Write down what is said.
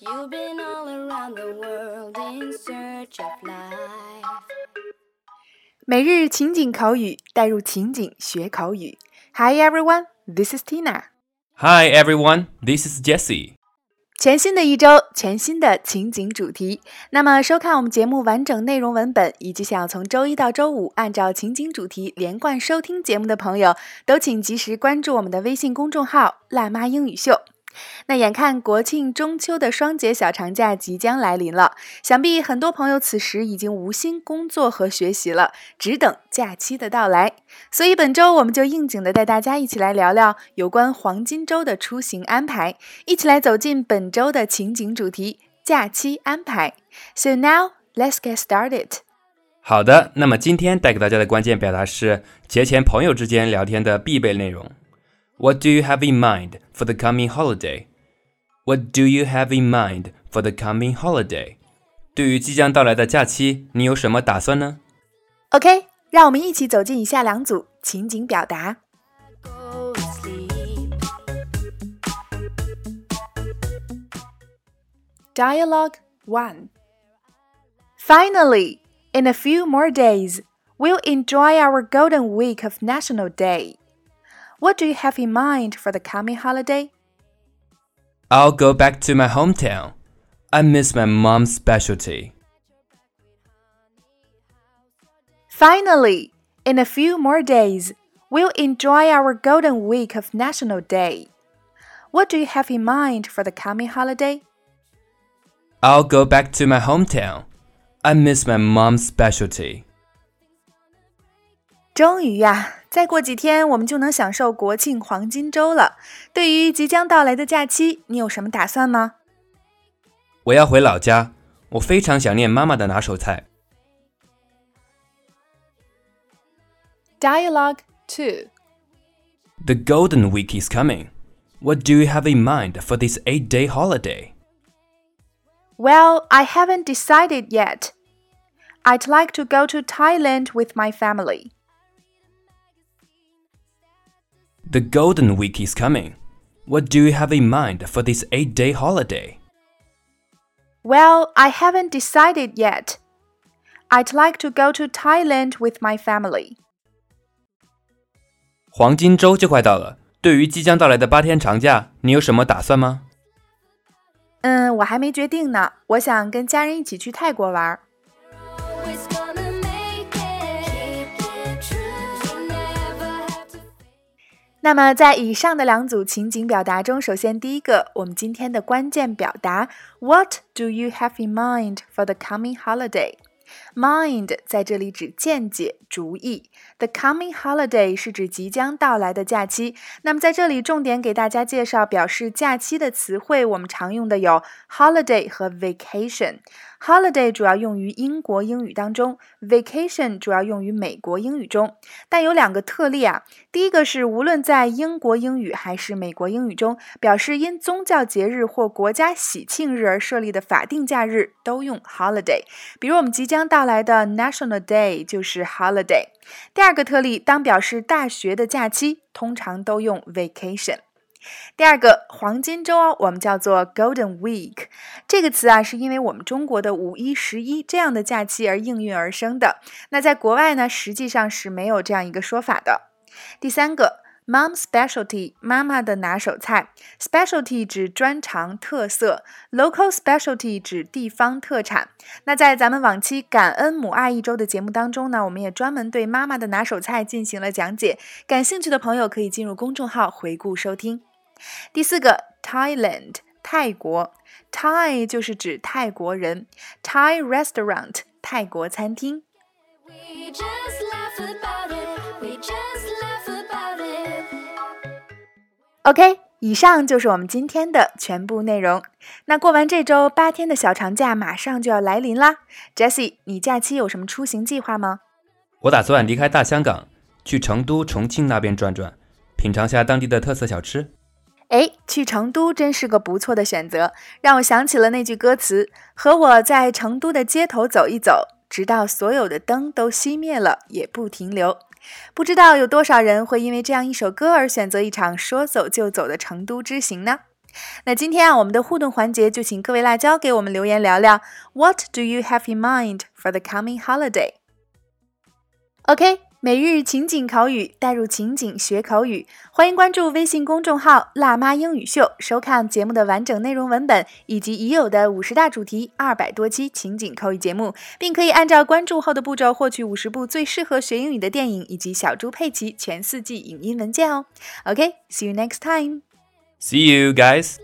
You've been all around the world in search of life. 每日情景口语，带入情景学口语。Hi everyone, this is Tina. Hi everyone, this is Jesse. 全新的一周，全新的情景主题。那么，收看我们节目完整内容文本，以及想要从周一到周五按照情景主题连贯收听节目的朋友，都请及时关注我们的微信公众号“辣妈英语秀”。那眼看国庆中秋的双节小长假即将来临了，想必很多朋友此时已经无心工作和学习了，只等假期的到来。所以本周我们就应景的带大家一起来聊聊有关黄金周的出行安排，一起来走进本周的情景主题——假期安排。So now let's get started。好的，那么今天带给大家的关键表达是节前朋友之间聊天的必备内容。What do you have in mind for the coming holiday? What do you have in mind for the coming holiday? 对于即将到来的假期，你有什么打算呢？OK，让我们一起走进以下两组情景表达。Go to sleep. Dialogue 1 Finally, in a few more days, we'll enjoy our golden week of National Day. What do you have in mind for the coming holiday? I'll go back to my hometown. I miss my mom's specialty. Finally, in a few more days, we'll enjoy our golden week of National Day. What do you have in mind for the coming holiday? I'll go back to my hometown. I miss my mom's specialty. 终于呀，再过几天我们就能享受国庆黄金周了。对于即将到来的假期，你有什么打算吗？我要回老家，我非常想念妈妈的拿手菜。 Dialogue 2 The Golden Week is coming. What do you have in mind for this eight day holiday? Well, I haven't decided yet. I'd like to go to Thailand with my family. The Golden Week is coming. What do you have in mind for this eight day holiday? Well, I haven't decided yet. I'd like to go to Thailand with my family. 黄金周就快到了，对于即将到来的八天长假，你有什么打算吗？嗯，我还没决定呢。我想跟家人一起去泰国玩 那么，在以上的两组情景表达中，首先第一个，我们今天的关键表达，What do you have in mind for the coming holiday？Mind 在这里指见解、主意。The coming holiday 是指即将到来的假期。那么在这里重点给大家介绍表示假期的词汇，我们常用的有 holiday 和 vacation。Holiday 主要用于英国英语当中，vacation 主要用于美国英语中。但有两个特例啊，第一个是无论在英国英语还是美国英语中，表示因宗教节日或国家喜庆日而设立的法定假日都用 holiday。比如我们即将到来的 National Day 就是 holiday。第二个特例，当表示大学的假期，通常都用 vacation。第二个黄金周，我们叫做 Golden Week。这个词啊，是因为我们中国的五一、十一这样的假期而应运而生的。那在国外呢，实际上是没有这样一个说法的。第三个，Mom specialty，妈妈的拿手菜。Specialty 指专长、特色，Local specialty 指地方特产。那在咱们往期感恩母爱一周的节目当中呢，我们也专门对妈妈的拿手菜进行了讲解。感兴趣的朋友可以进入公众号回顾收听。第四个，Thailand，泰国，Thai 就是指泰国人，Thai restaurant，泰国餐厅。We just OK，以上就是我们今天的全部内容。那过完这周八天的小长假，马上就要来临啦。Jessie，你假期有什么出行计划吗？我打算离开大香港，去成都、重庆那边转转，品尝下当地的特色小吃。哎，去成都真是个不错的选择，让我想起了那句歌词：“和我在成都的街头走一走，直到所有的灯都熄灭了，也不停留。”不知道有多少人会因为这样一首歌而选择一场说走就走的成都之行呢？那今天啊，我们的互动环节就请各位辣椒给我们留言聊聊，What do you have in mind for the coming holiday？OK，、每日情景口语，带入情景学口语。欢迎关注微信公众号“辣妈英语秀”，收看节目的完整内容文本以及已有的五十大主题、二百多期情景口语节目，并可以按照关注后的步骤获取五十部最适合学英语的电影以及小猪佩奇全四季影音文件哦。OK，see、you next time。See you guys.